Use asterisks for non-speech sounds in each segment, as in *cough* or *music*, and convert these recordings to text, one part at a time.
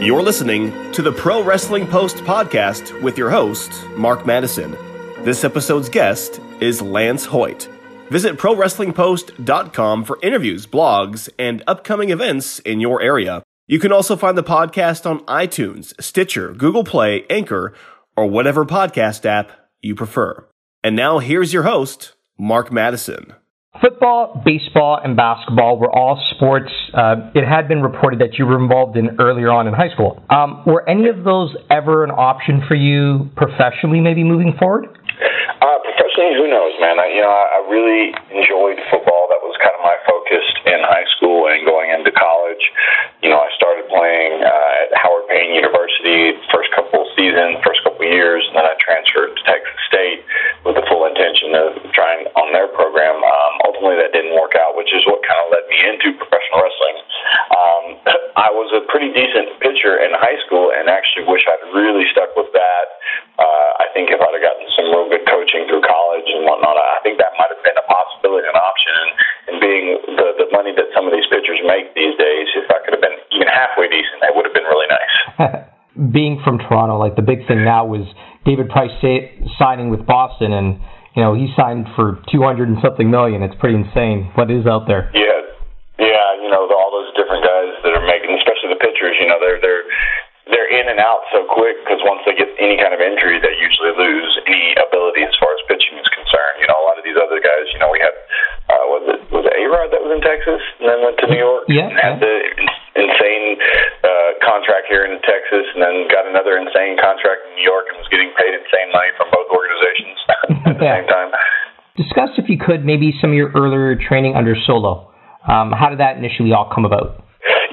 You're listening to the Pro Wrestling Post podcast with your host, Mark Madison. This episode's guest is Lance Hoyt. Visit ProWrestlingPost.com for interviews, blogs, and upcoming events in your area. You can also find the podcast on iTunes, Stitcher, Google Play, Anchor, or whatever podcast app you prefer. And now here's your host, Mark Madison. Football, baseball, and basketball were all sports. Uh, it had been reported that you were involved in earlier on in high school. Um, were any of those ever an option for you professionally, maybe moving forward? Uh, professionally, who knows, man? I, you know, I, I really enjoyed football. That was kind of my focus in high school and going into college. You know, I started playing uh, at Howard Payne University first couple seasons, first couple years, and then I transferred to Texas State with the full intention of trying on their program. Um, ultimately, that didn't work out, which is what kind of led me into professional wrestling. Um, *clears throat* I was a pretty decent pitcher in high school, and actually wish I'd really stuck with that. Uh, I think if I'd have gotten some real good coaching through college and whatnot, I think that might have been a possibility, an option. And, and being the the money that some of these pitchers make these days, if I could have been even halfway decent, that would have been really nice. *laughs* Being from Toronto, like the big thing now was David Price say, signing with Boston, and you know he signed for two hundred and something million. It's pretty insane what is out there. Yeah, you know all those different guys that are making, especially the pitchers. You know they're they're they're in and out so quick because once they get any kind of injury, they usually lose any ability as far as pitching is concerned. You know, a lot of these other guys, you know, we had uh, was it was it A Rod that was in Texas and then went to New York yeah, and had the insane uh, contract here in Texas, and then got another insane contract in New York and was getting paid insane money from both organizations *laughs* at the Yeah. same time. Discuss if you could maybe some of your earlier training under Solo. Um, how did that initially all come about?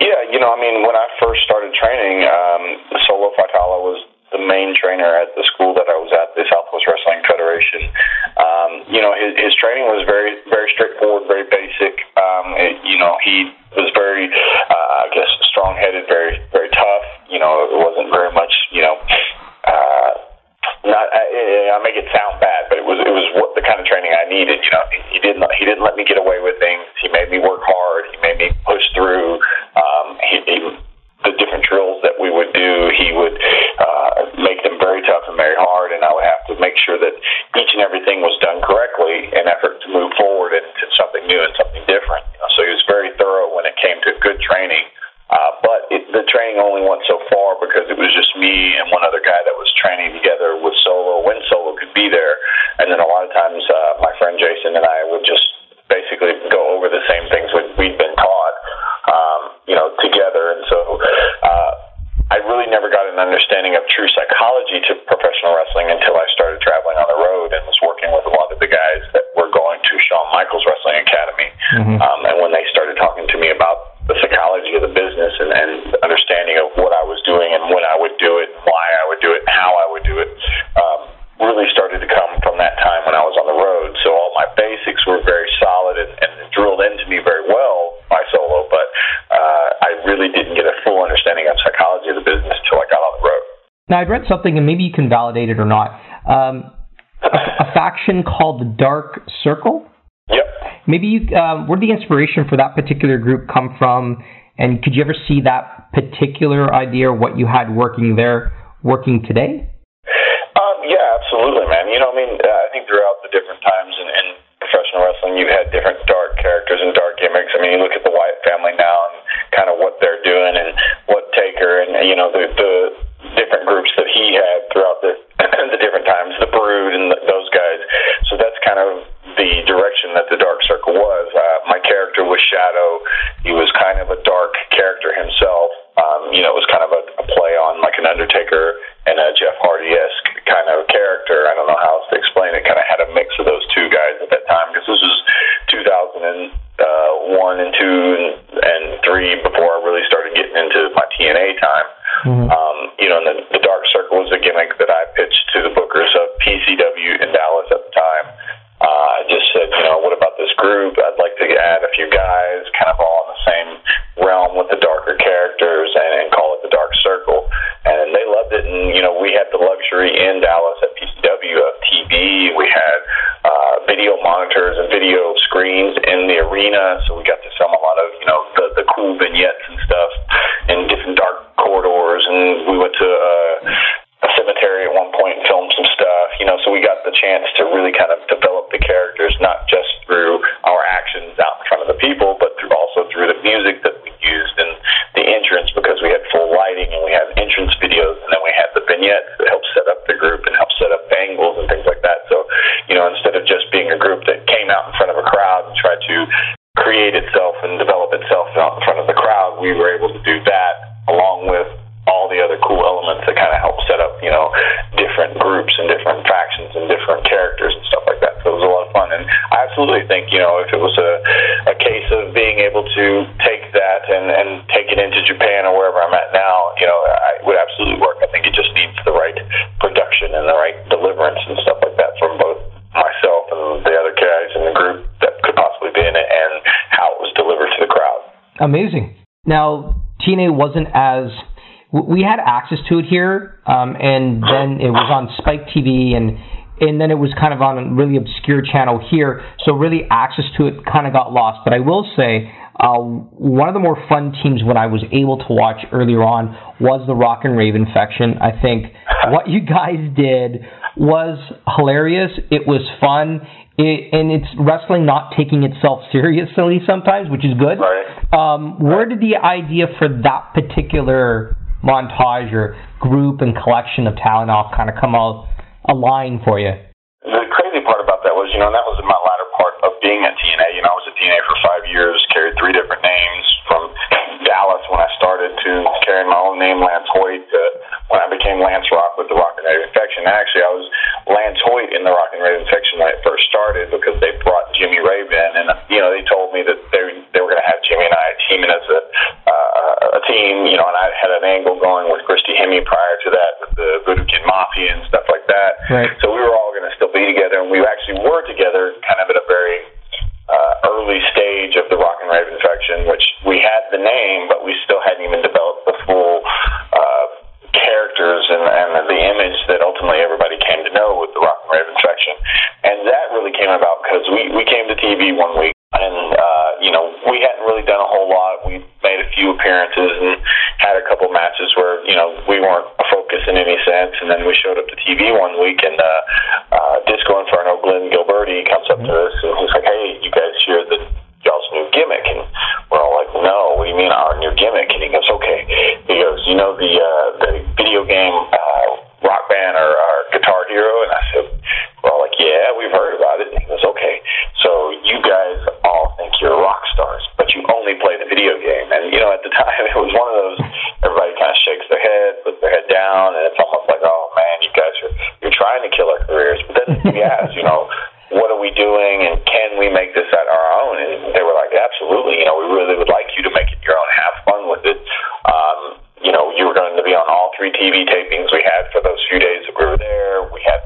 Yeah, you know, I mean, when I first started training, um, Solo Fiatala was the main trainer at the school that I was at, the Southwest Wrestling Federation. Um, you know, his, his training was very, very straightforward, very basic. Um, it, you know, he was very, uh, I guess, strong-headed, very, very tough. You know, it wasn't very much, you know, uh, not I, I make it sound bad, but it was it was what the kind of training I needed. You know, he, didn't he didn't let me get away with things. He made me work hard. He made me push through. Um, he, he the different drills that we would do, he would uh, make them very tough and very hard, and I would have to make sure that each and everything was done correctly in effort to move forward into something new and something different. You know, so he was very thorough when it came to good training. Uh, but it, the training only went so far because it was just me and one other guy that was training together with Solo when Solo could be there. And then a lot of times, uh, my friend Jason and I would just an understanding of true psychology to professional wrestling until I Now, I'd read something, and maybe you can validate it or not. Um, a, a faction called the Dark Circle. Yep. Maybe you, um, where did the inspiration for that particular group come from? And could you ever see that particular idea, or what you had working there, working today? Kind of the direction that the Dark Circle was. Uh, my character was Shadow. He was kind of a dark amazing. Now, TNA wasn't as we had access to it here, um, and then it was on Spike TV, and and then it was kind of on a really obscure channel here. So really, access to it kind of got lost. But I will say, uh, one of the more fun teams when I was able to watch earlier on was the Rock and Rave infection. I think what you guys did was hilarious. It was fun it, and it's wrestling not taking itself seriously sometimes, which is good. Right. Um, where did the idea for that particular montage or group and collection of talent off kind of come out align for you? The crazy part about that was, you know, that was in my latter part of being at TNA. You know, I was at TNA for five years, carried three different names from Dallas when I started to carrying my own name, Lance Hoyt, to when I became Lance Rock with the Rock and Rave Infection. Actually, I was Lance Hoyt in the Rock and Rave Infection when it first started. going to be on all three TV tapings we had for those few days that we were there. We had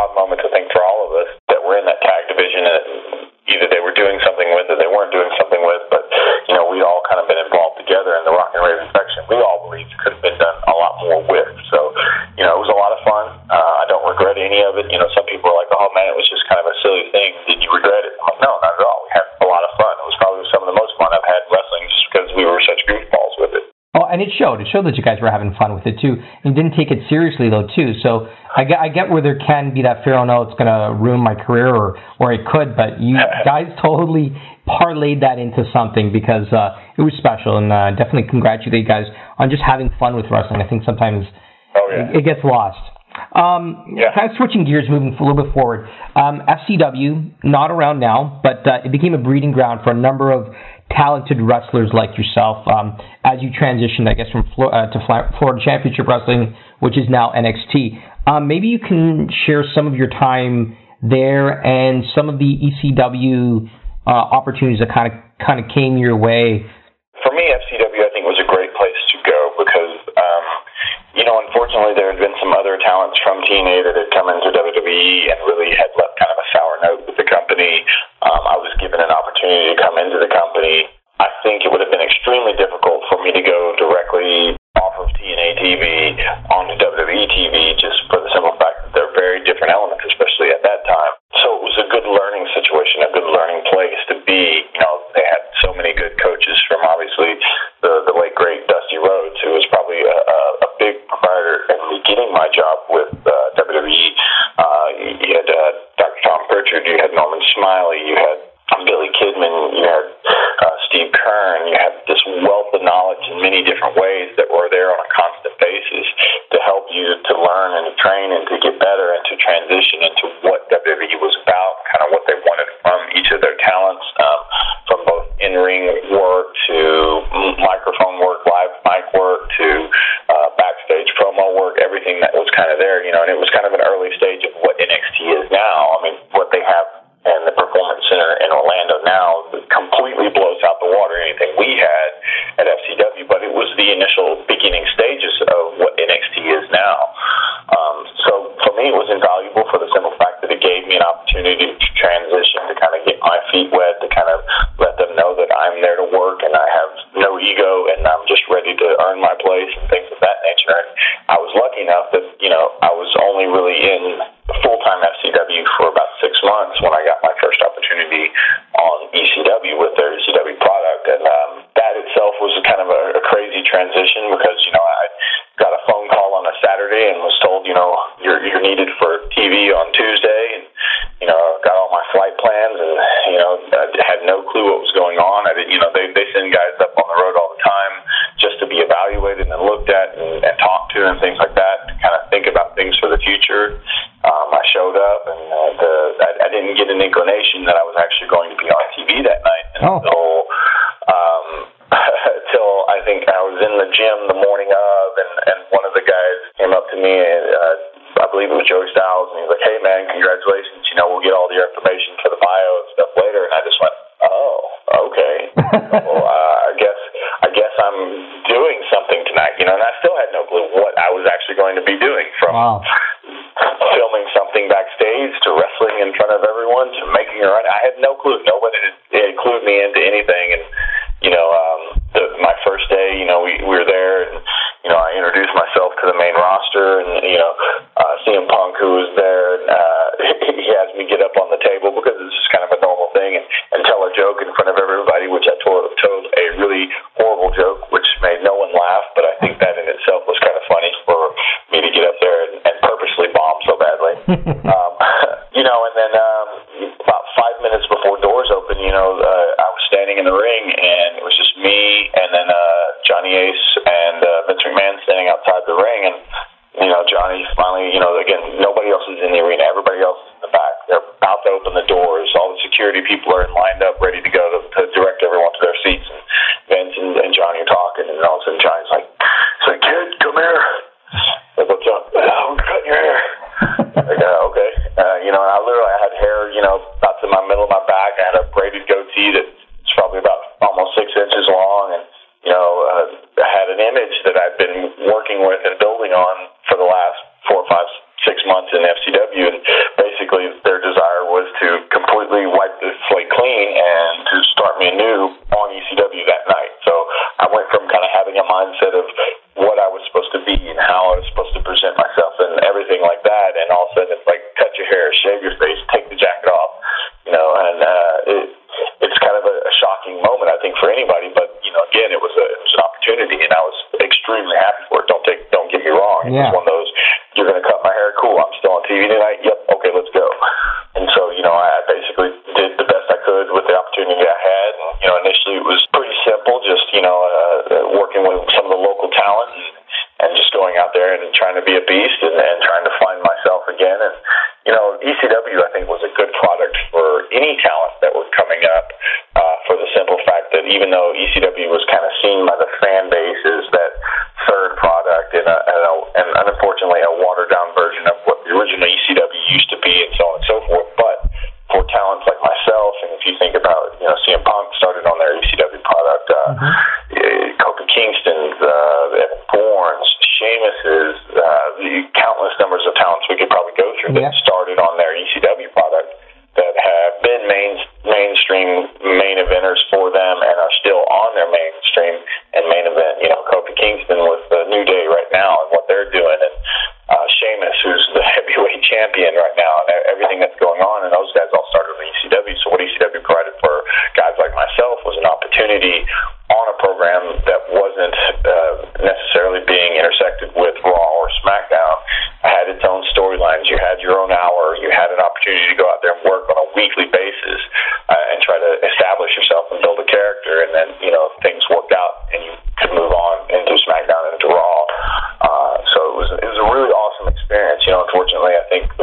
proud moment to think for all of us that we're in that tag division and either they were doing something with it, they weren't doing something with, but, you know, we all kind of been involved together in the Rock and Rave Infection. We all believe it could have been done a lot more with. So, you know, it was a lot of fun. Uh, I don't regret any of it. You know, some people are like, oh, man, it was just kind of a silly thing. Did you regret it? I'm like, no, not at all. We had a lot of fun. It was probably some of the most fun I've had wrestling just because we were such goofballs with it. Oh, and it showed. It showed that you guys were having fun with it too, and didn't take it seriously though too. So I get, I get where there can be that fear. Oh no, it's going to ruin my career, or or it could. But you *laughs* guys totally parlayed that into something because uh, it was special, and uh, definitely congratulate you guys on just having fun with wrestling. I think sometimes oh, yeah. it, it, gets lost. Um, yeah. Kind of switching gears, moving a little bit forward. Um, FCW not around now, but uh, it became a breeding ground for a number of talented wrestlers like yourself um, as you transitioned, I guess, from Flo- uh, to Florida Championship Wrestling, which is now NXT. Um, maybe you can share some of your time there and some of the ECW uh, opportunities that kind of kind of came your way. For me, FCW I think was a great place to go because um, you know unfortunately there had been some other talents from TNA that had come into WWE and really had left kind of a sour note with the company. Um, I was given an opportunity to come into the company. I think it would have been extremely difficult that's when I got. *laughs* um, *laughs* you know, and then um, experience. You know, unfortunately, I think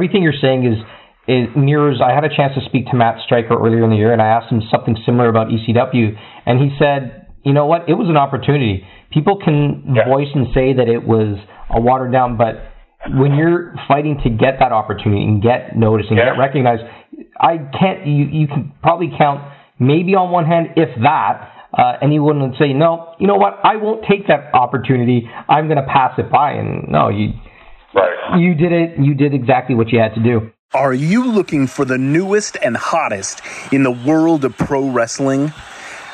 everything you're saying is it mirrors. I had a chance to speak to Matt Striker earlier in the year, and I asked him something similar about ECW, and he said, "You know what? It was an opportunity. People can yeah. voice and say that it was a watered down, but when you're fighting to get that opportunity and get noticed and yeah. get recognized, I can't. You you can probably count maybe on one hand, if that." Uh, he wouldn't say, no, you know what? I won't take that opportunity. I'm going to pass it by. And no, you Right. You did it. You did exactly what you had to do. Are you looking for the newest and hottest in the world of pro wrestling?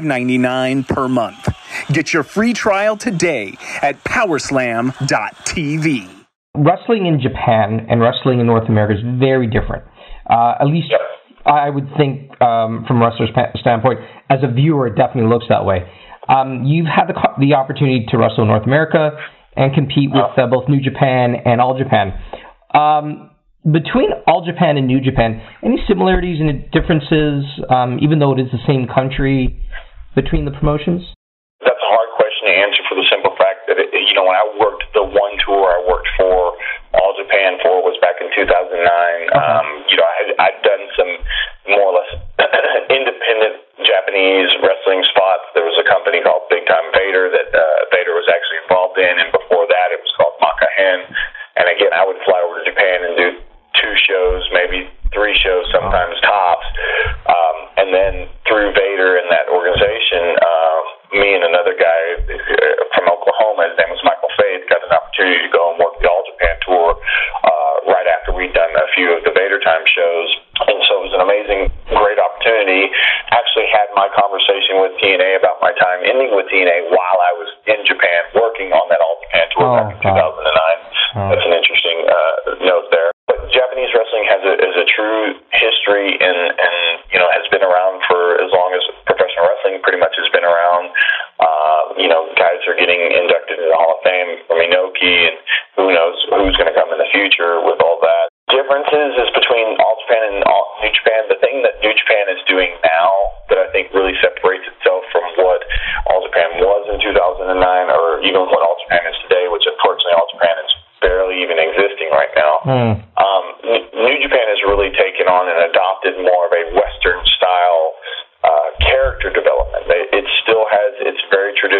$5.99 per month. Get your free trial today at powerslam.tv. Wrestling in Japan and wrestling in North America is very different. Uh, at least I would think, um, from a wrestler's standpoint, as a viewer, it definitely looks that way. Um, you've had the, the opportunity to wrestle in North America and compete with uh, both New Japan and All Japan. Um, between All Japan and New Japan, any similarities and differences, um, even though it is the same country? between the promotions? That's a hard question to answer for the simple fact that, it, you know, when I worked, the one tour I worked for, All Japan for, was back in 2009. Okay. Uh-huh. Um, you know, I had, I'd done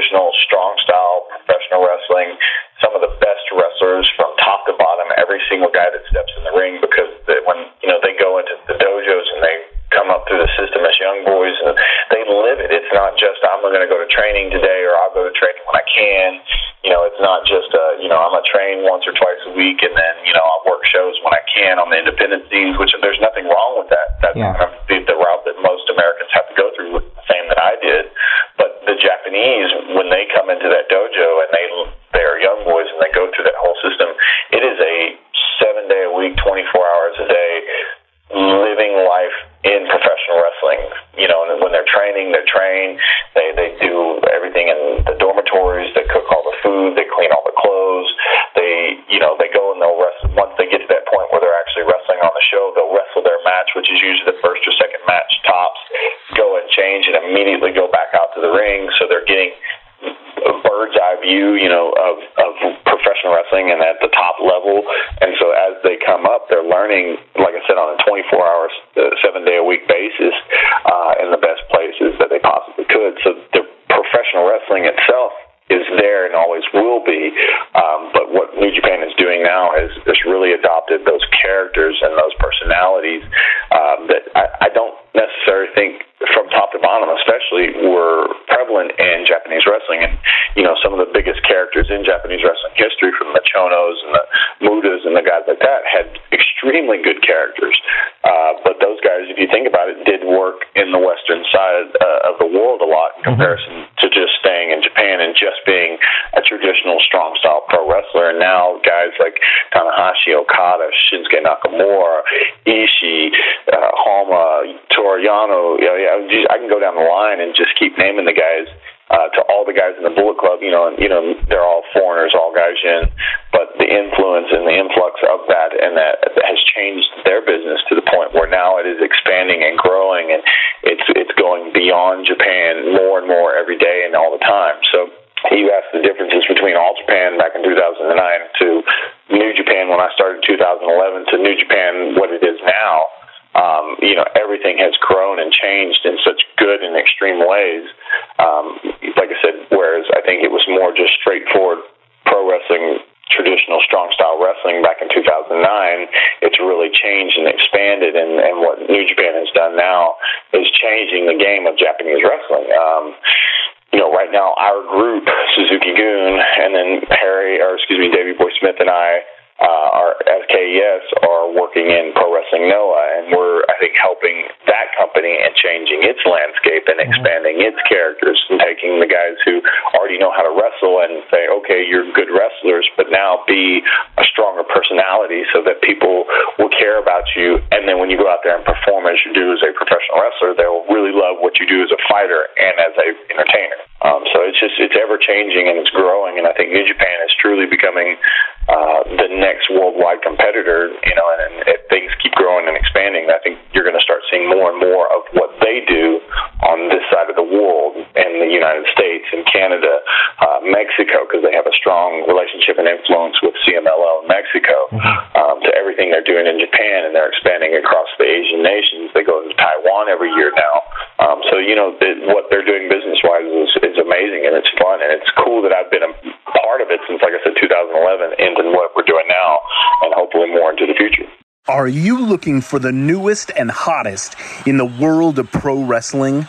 traditional, strong style professional wrestling. Some of the best wrestlers from top to bottom, every single guy that steps in the ring, because they, when you know they go into the dojos and they come up through the system as young boys, and they live it. It's not just I'm going to go to training today or I'll go to training when I can. You know, it's not just uh, you know I'm going to train once or twice a week and then you know I'll work shows when I can on the independent scenes, which there's nothing wrong with that. That's yeah. kind of group, Suzuki-gun, and then Harry, or excuse me, Davey Boy Smith and I uh, our SKES are working in Pro Wrestling Noah, and we're I think helping that company and changing its landscape and mm-hmm. expanding its characters and taking the guys who already know how to wrestle and say, okay, you're good wrestlers, but now be a stronger personality so that people will care about you. And then when you go out there and perform as you do as a professional wrestler, they'll really love what you do as a fighter and as a entertainer. Um, so it's just it's ever changing and it's growing, and I think New Japan is truly becoming uh, the next worldwide competitor. You know, and, and if things keep growing and expanding, I think you're going to start seeing more and more of what they do on this side of the world in the United States and Canada, uh, Mexico, because they have a strong relationship and influence with CMLL in Mexico. Mm-hmm. Um, to everything they're doing in Japan, and they're expanding across the Asian nations. They go to Taiwan every year now. Um, so you know the, what they're doing business wise is, is amazing and it's fun and it's cool that I've been a part of it since, like I said, 2011 into what we're doing now and hopefully more into the future. Are you looking for the newest and hottest in the world of pro wrestling?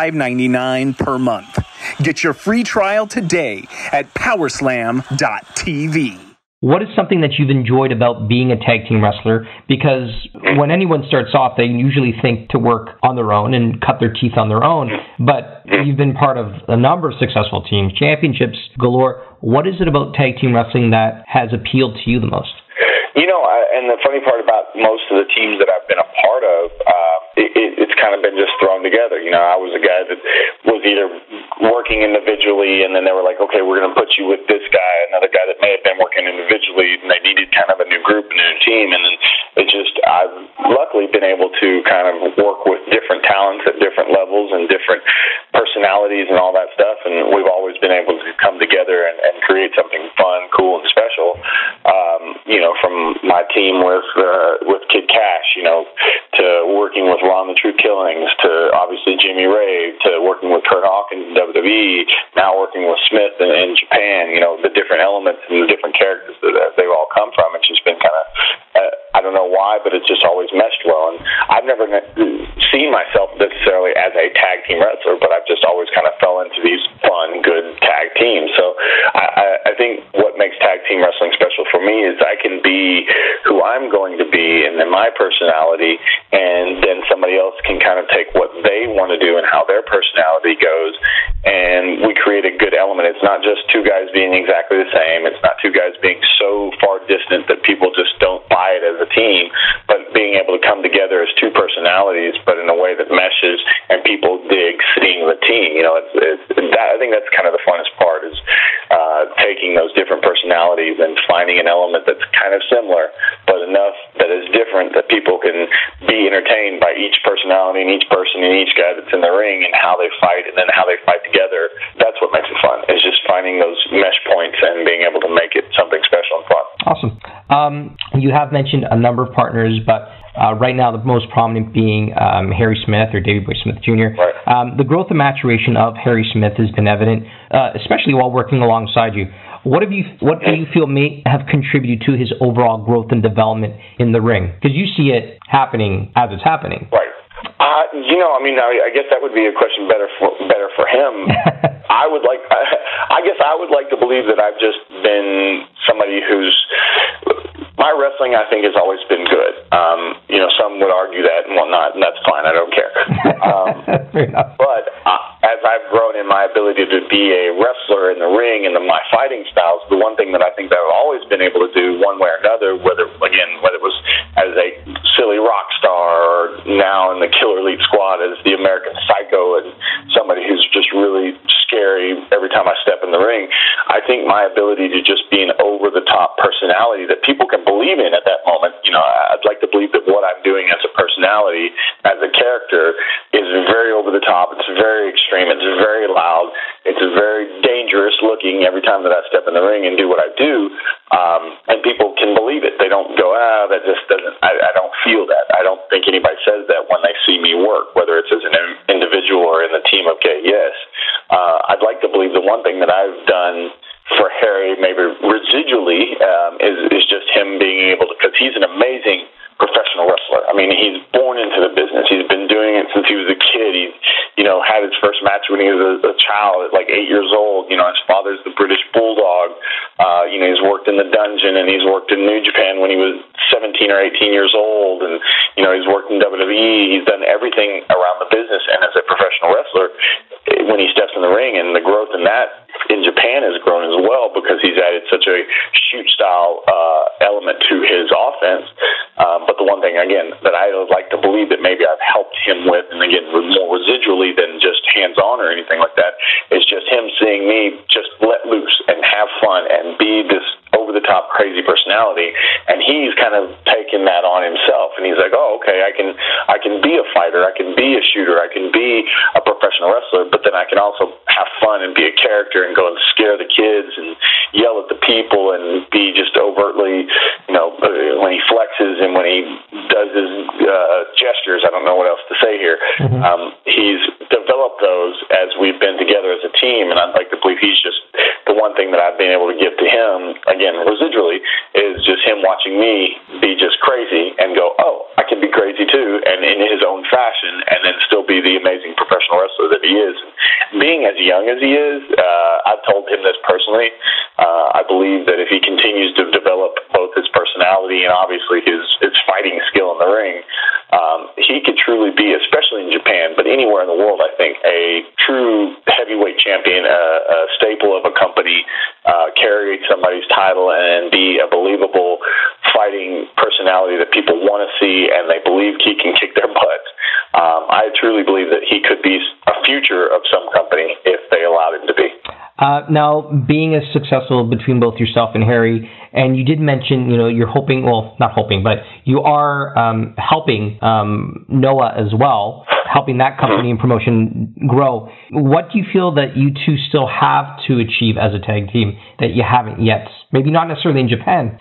$5.99 per month. Get your free trial today at powerslam.tv. What is something that you've enjoyed about being a tag team wrestler? Because when anyone starts off, they usually think to work on their own and cut their teeth on their own. But you've been part of a number of successful teams, championships galore. What is it about tag team wrestling that has appealed to you the most? You know, I, and the funny part about most of the teams that I've been a part of, uh, it, it, it's kind of been just thrown together. You know, I was a guy that was either working individually, and then they were like, okay, we're going to put you with this guy, another guy that may have been working individually, and they needed kind of a new group and a new team, and then it just, I've luckily been able to kind of work with different talents at different levels and different personalities and all that stuff, and we've always been able to come together and, and create something fun, cool, and special. Um, you know, from my team with uh, with Kid Cash, you know, to working with Ron the Truth Killings, to obviously Jimmy Rave, to working with Kurt Hawkins in WWE, now working with Smith in, in Japan. You know, the different elements and the different characters that they've all come from. It's just been kind of, uh, I don't know why, but it's just always meshed you have mentioned a number of partners, but uh, right now, the most prominent being um, Harry Smith or Davey Boy Smith Jr. Right. Um, the growth and maturation of Harry Smith has been evident, uh, especially while working alongside you. What have you? What do you feel may have contributed to his overall growth and development in the ring? Because you see it happening as it's happening. Right. Uh, you know, I mean, I, I guess that would be a question better for better for him. *laughs* I would like, I, *laughs* I guess, I would like to believe that I've just been somebody who's my wrestling. I think has always been good. Um, you know, some would argue that and whatnot, and that's fine. I don't care. Um, *laughs* but uh, as I've grown in my ability to be a wrestler in the ring and the, my fighting styles, the one thing that I think that I've always been able to do, one way or another, whether again whether it was as a silly rock star or now in the Killer Elite Squad as the American Psycho and somebody who's just really scary every time I step in the ring. I think my ability to just be an over the top personality that people can believe in at that moment, you know, I'd like to believe that what I'm doing as a personality, as a character, is very over the top. It's very extreme. It's very loud. It's very dangerous looking every time that I step in the ring and do what I do. Um, and people can believe it. They don't go, ah, that just doesn't, I, I don't feel that. I don't think anybody says that when they see me work, whether it's as an individual or in the team of KES. Uh, I'd like to believe the one thing that I've done for Harry, maybe residually, um, is, is just him being able to, because he's an amazing professional wrestler. I mean, he's born into the business. He's been doing it since he was a kid. He's, you know, had his first match when he was a, a child at like eight years old. You know, his father's the British Bulldog. Uh, you know, he's worked in the dungeon and he's worked in New Japan when he was 17 or 18 years old. And, you know, he's worked in WWE. He's done everything around the business. And as a professional wrestler, when he steps in the ring and the growth in that in Japan has grown as well because he's added such a shoot style uh, element to his offense. Um, the one thing again that I would like to believe that maybe I've helped him with, and again more residually than just hands on or anything like that, is just him seeing me just let loose and have fun and be this top crazy personality and he's kind of taken that on himself and he's like oh okay i can i can be a fighter i can be a shooter i can be a professional wrestler, but then I can also have fun and be a character and go and scare the kids and yell at the people and be just overtly, you know, uh, when he flexes and when he does his uh, gestures. I don't know what else to say here. Mm-hmm. Um, he's developed those as we've been together as a team, and I'd like to believe he's just the one thing that I've been able to give to him again residually is just him watching me be just crazy and go, oh, I can be crazy too, and in his own fashion, and then still be the amazing professional wrestler that he is. Being as young as he is, uh, I've told him this personally. Uh, I believe that if he continues to develop both his personality and obviously his his fighting skill in the ring, um, he could truly be, especially in Japan, but anywhere in the world, I think, a true heavyweight champion, a, a staple of a company, uh, carry somebody's title, and be a believable fighting personality that people want to see and they believe he can kick their butt. Um, I truly believe that he could be a future of some company if they allowed him. Uh, now, being as successful between both yourself and Harry, and you did mention, you know, you're hoping, well, not hoping, but you are um, helping um, Noah as well, helping that company and promotion grow. What do you feel that you two still have to achieve as a tag team that you haven't yet? Maybe not necessarily in Japan.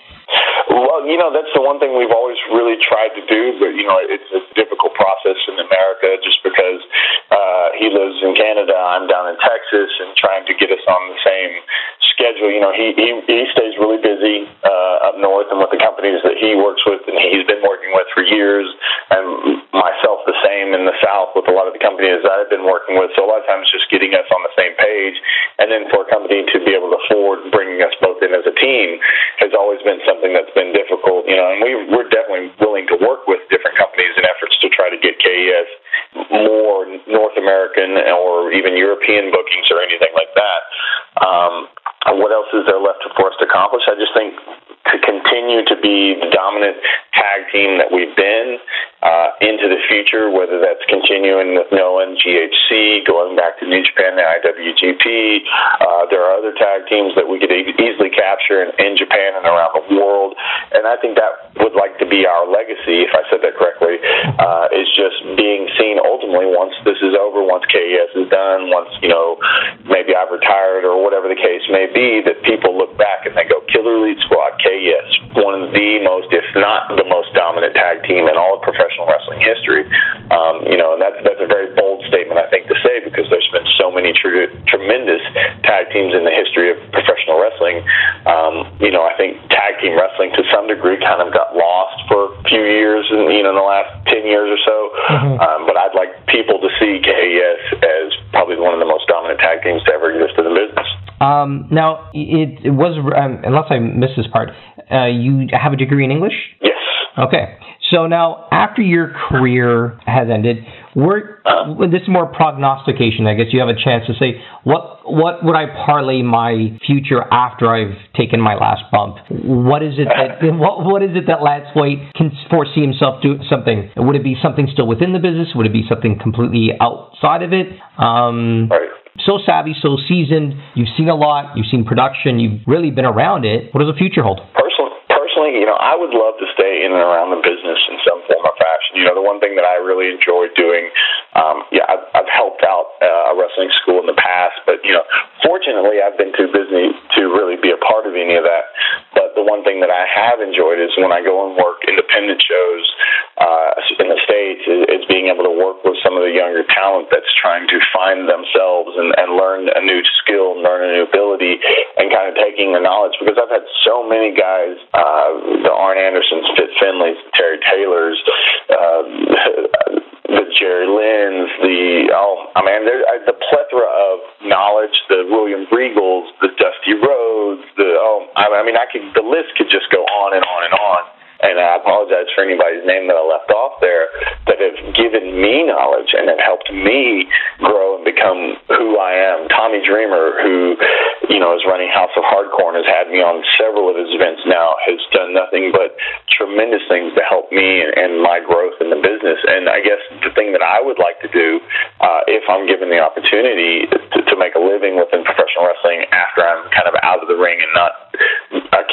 You know, that's the one thing we've always really tried to do, but, you know, it's a difficult process in America just because uh, he lives in Canada, I'm down in Texas, and trying to get us on the same schedule. You know, he he, he stays really busy uh, up north and with the companies that he works with and he's been working with for years, and myself the same in the south with a lot of the companies that I've been working with. So a lot of times just getting us on the same page, and then for a company to be able to afford bringing us both in as a team has always been something that's been difficult. You know, and we we're definitely willing to work with different companies in efforts to try to get KES more North American or even European bookings or anything like that. Um, what else is there left for us to accomplish? I just think to continue to be the dominant tag team that we've been uh, into the future, whether that's continuing with Noah and GHC, going back to New Japan, the IWGP. Uh, there are other tag teams that we could e- easily capture in, in Japan and around the world. And I think that would like to be our legacy, if I said that correctly, uh, is just being seen ultimately once this is over, once KES is done, once, you know, maybe I've retired or whatever the case may be, that people look back and they go, Killer Elite Squad, KES, one of the most, if not the most dominant tag team in all of professional wrestling history. Um, you know, and that's, that's a very bold statement, I think, to say because there's been so many tr- tremendous tag teams in the history of professional wrestling. Um, you know, I think tag team wrestling to some degree kind of got lost for a few years, in, you know, in the last 10 years or so. Mm-hmm. Um, but I'd like people to see KES as probably one of the most dominant tag teams to ever exist in the business. Um, now, it, it was, um, unless I missed this part, uh, you have a degree in English? Yes. Okay. So now, after your career has ended, we're, this is more prognostication. I guess you have a chance to say what what would I parlay my future after I've taken my last bump? What is it that *laughs* what what is it that Lance Hoyt can foresee himself do something? Would it be something still within the business? Would it be something completely outside of it? Um, right so savvy, so seasoned. You've seen a lot. You've seen production. You've really been around it. What does the future hold? Personally, you know, I would love to stay in and around the business in some form or fashion. You know, the one thing that I really enjoy doing, um, yeah, I've, I've helped out uh, a wrestling school in the past, but you know, fortunately, I've been too busy to really be a part of any of that. But the one thing that I have enjoyed is when I go and work independent shows uh, in the states, is, is being able to work with some of the younger talent that's trying to find themselves and, and learn a new skill, learn a new ability, and kind of taking the knowledge. Because I've had so many guys. Uh, the Arn Andersons, Fit Finlays, Terry Taylors, uh, the Jerry Lynn's, the oh, I mean, there, the plethora of knowledge, the William Regals, the Dusty Rhodes, the oh, I, I mean, I could the list could just go on and on and on and I apologize for anybody's name that I left off there, that have given me knowledge and have helped me grow and become who I am. Tommy Dreamer, who, you know, is running House of Hardcore and has had me on several of his events now, has done nothing but tremendous things to help me and, and my growth in the business. And I guess the thing that I would like to do, uh, if I'm given the opportunity to, to make a living within professional wrestling after I'm kind of out of the ring and not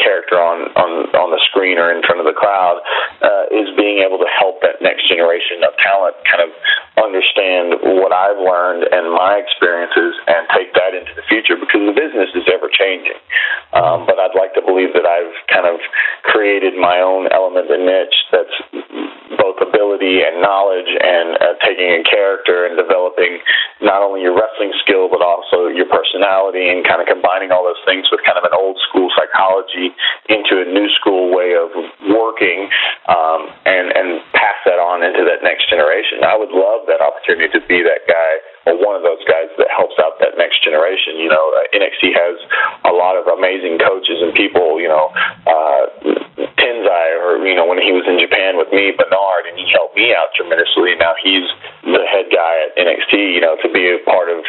character on, on, on the screen or in front of the crowd uh, is being able to help that next generation of talent kind of understand what I've learned and my experiences and take that into the future because the business is ever changing. Um, but I'd like to believe that I've kind of created my own element and niche that's both ability and knowledge and uh, taking a character and developing not only your wrestling skill but also your personality and kind of combining all those things with kind of an old school psychology into a new school way of working um, and and pass that on into that next generation. I would love that opportunity to be that guy or one of those guys that helps out that next generation. You know, uh, NXT has a lot of amazing coaches and people. You know, uh, Tensai, or you know, when he was in Japan with me, Bernard, and he helped me out tremendously. Now he's the head guy at NXT. You know, to be a part of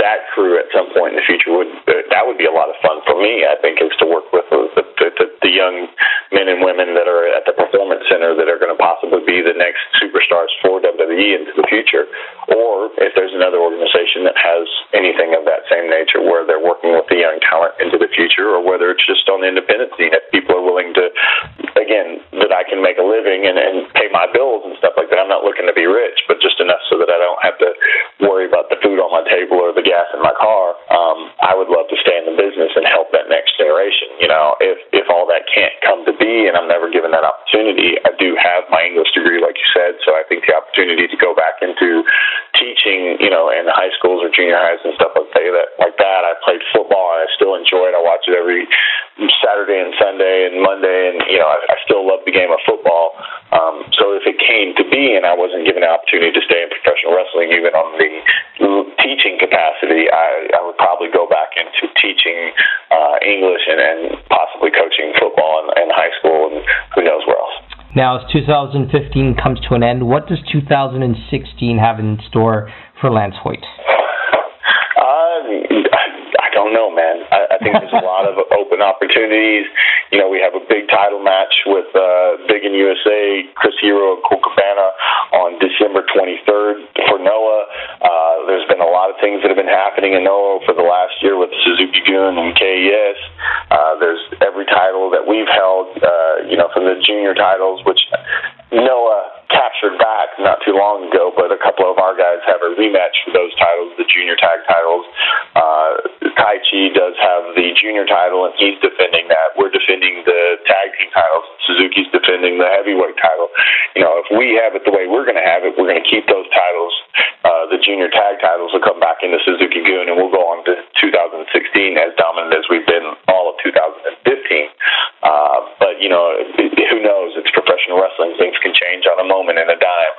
that crew at some point in the future would that would be a lot of fun for me. I think is to work with the, the, the, the young men and women that are at the performance center that are going to possibly be the next superstars for WWE into the future, or if there's another organization that has anything of that same nature where they're working with the young talent into the future, or whether it's just on the independent scene, if people are willing to, again, that I can make a living and, and pay my bills and stuff like that. I'm not looking to be rich, but just enough so that I don't have to worry about the food on my table or the gas in my car. Um, I would love to stay in the business and help that next generation. You know, if if all that can't come to be, and I'm Now, as 2015 comes to an end, what does 2016 have in store for Lance Hoyt? Uh, I don't know, man. I, I think there's a lot of *laughs* open opportunities. You know, we have a big title match with uh, Big in USA, Chris Hero and Colt Cabana on December 23rd for Noah. Uh, there's been a lot of things that have been happening in Noah for the last year with Suzuki Gun and KES. Uh, there's every title that we've held, uh, you know, from the junior titles, which Noah captured back not too long ago, but a couple of our guys have a rematch for those titles, the junior tag titles. Uh, Taichi does have the junior title, and he's defending that. We're defending the tag team titles. Suzuki's defending the heavyweight title. You know, if we have it the way we're going to have it, we're going to keep those titles. Uh, the junior tag titles will come back into Suzuki Gun, and we'll go on to 2016 as dominant as we've been all of 2015. Uh, but you know, who knows? It's professional wrestling; things can change on a moment moment in a dime.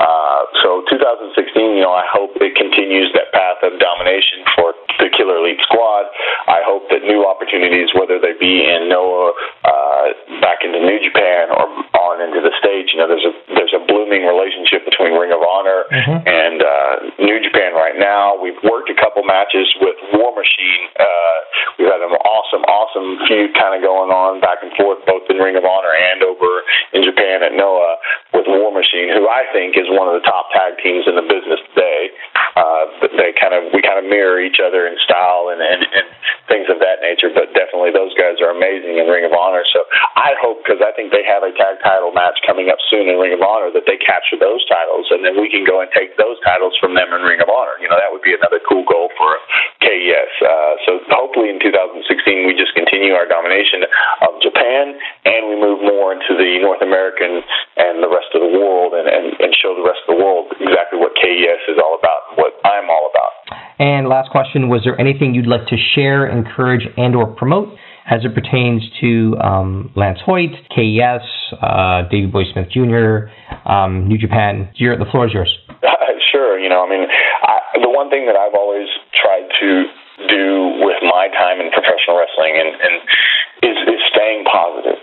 Uh, so 2016, you know, I hope it continues that path of domination for the Killer Elite Squad. I hope that new opportunities, whether they be in Noah, uh, back into New Japan, or on into the States, you know, there's a there's a blooming relationship between Ring of Honor mm-hmm. and uh, New Japan right now. We've worked a couple matches with War Machine. Uh, we've had an awesome, awesome feud kind of going on back and forth, both in Ring of Honor and over in Japan at Noah with War Machine, who I think is one of the top tag teams in the business today. Uh, they kind of we kind of mirror each other in style and, and, and things of that nature, but definitely those guys are amazing in Ring of Honor. So I hope because I think they have a tag title match coming up soon in Ring of Honor that they capture those titles, and then we can go and take those titles from them in Ring of Honor. You know that would be another cool goal for KES. Uh, so hopefully in 2016 we just continue our domination of Japan and we move more into the North American and the rest of the world and, and, and show the rest of the world exactly what KES is all about and what I'm all about. And last question, was there anything you'd like to share, encourage, and or promote as it pertains to um, Lance Hoyt, KES, uh, Davey Boy Smith Jr., um, New Japan? You're, the floor is yours. *laughs* sure. You know, I mean, I, the one thing that I've always tried to do with my time in professional wrestling and, and is, is staying positive.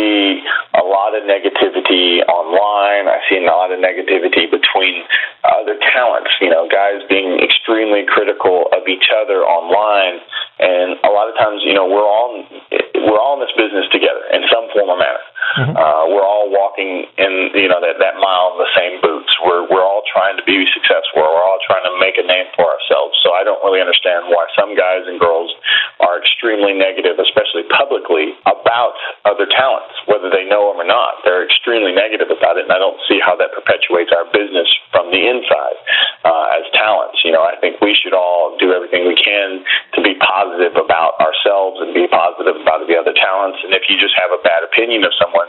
See a lot of negativity online. I see a lot of negativity between other talents. You know, guys being extremely critical of each other online, and a lot of times, you know, we're all we're all in this business together in some form or manner. Mm-hmm. Uh, we're all walking in, you know, that that mile in the same boots. We're we're all trying to be successful. We're all trying to make a name for ourselves. So I don't really understand why some guys and girls are extremely negative, especially publicly, about other talents, whether they know them or not. They're extremely negative about it, and I don't see how that perpetuates our business from the inside uh, as talents. You know, I think we should all do everything we can to be positive about ourselves and be positive about the other talents. And if you just have a bad opinion of someone,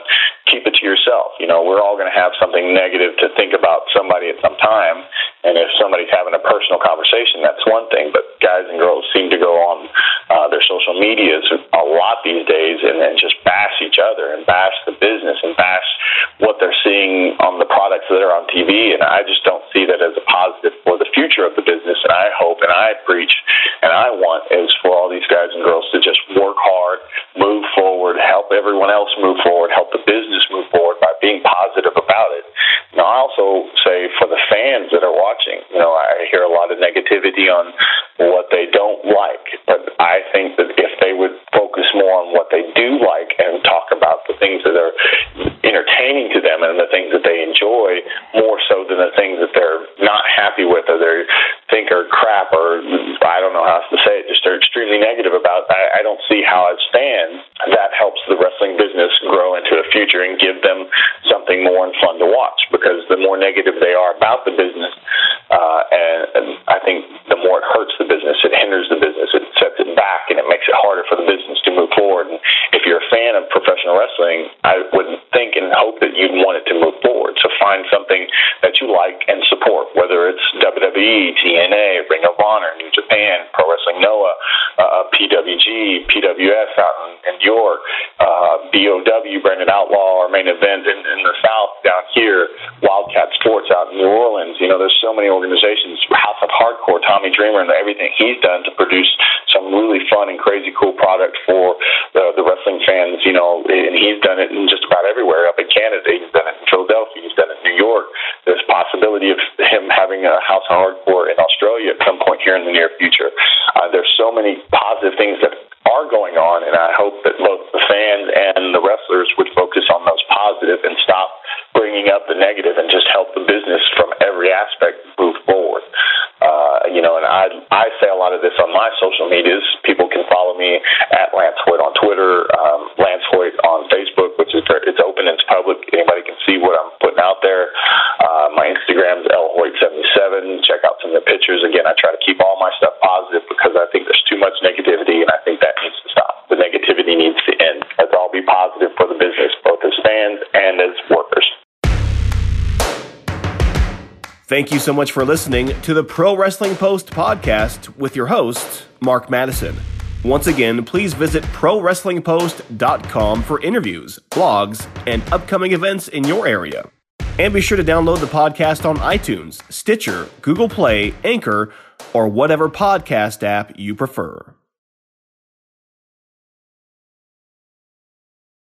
keep it to yourself. You know, we're all going to have something negative to think about somebody at some time. And if somebody's having a personal conversation, that's one thing. But guys and girls seem to go on uh, their social medias a lot these days and, and just each other and bash the business and bash what they're seeing on the products that are on TV. And I just don't see that as a positive for the future of the business. And I hope and I preach and I want is for all these guys and girls to just work hard, move forward, help everyone else move forward, help the business move forward by being positive about it. Now, I also say for the fans that are watching, you know, I hear a lot of negativity on what they don't like, but I think that if they would focus more on what they do like and talk about the things that are entertaining to them and the things that they enjoy more so than the things that they're not happy with or they think are crap or I don't know how else to say it, just they're extremely negative about, I, I don't see how it stands. That helps the wrestling business grow into the future and give them something more and fun to watch because the more negative they are about the business, uh, and, and I think the more it hurts the business, it hinders the business, it sets it back, and it makes it harder for the business to move forward. And if you're a fan of professional wrestling, I would think and hope that you'd want it to move forward. So find something that you like and support, whether it's WWE, TNA, Ring of Honor, New Japan, Pro Wrestling Noah, uh, PWG, PWS out in, in York, uh, BOW, Branded Outlaw, our main event in, in the South down here, WildKat Sports out in New Orleans. You know, there's so many organizations. House of Hardcore, Tommy Dreamer, and everything he's done to produce some really fun and crazy cool product for wrestling. You know, and he's done it in just about everywhere. Up in Canada, he's done it in Philadelphia, he's done it in New York. There's possibility of him having a House of Hardcore in Australia at some point here in the near future. Uh, there's so many positive things that Thank you so much for listening to the Pro Wrestling Post podcast with your host, Mark Madison. Once again, please visit ProWrestlingPost.com for interviews, blogs, and upcoming events in your area. And be sure to download the podcast on iTunes, Stitcher, Google Play, Anchor, or whatever podcast app you prefer.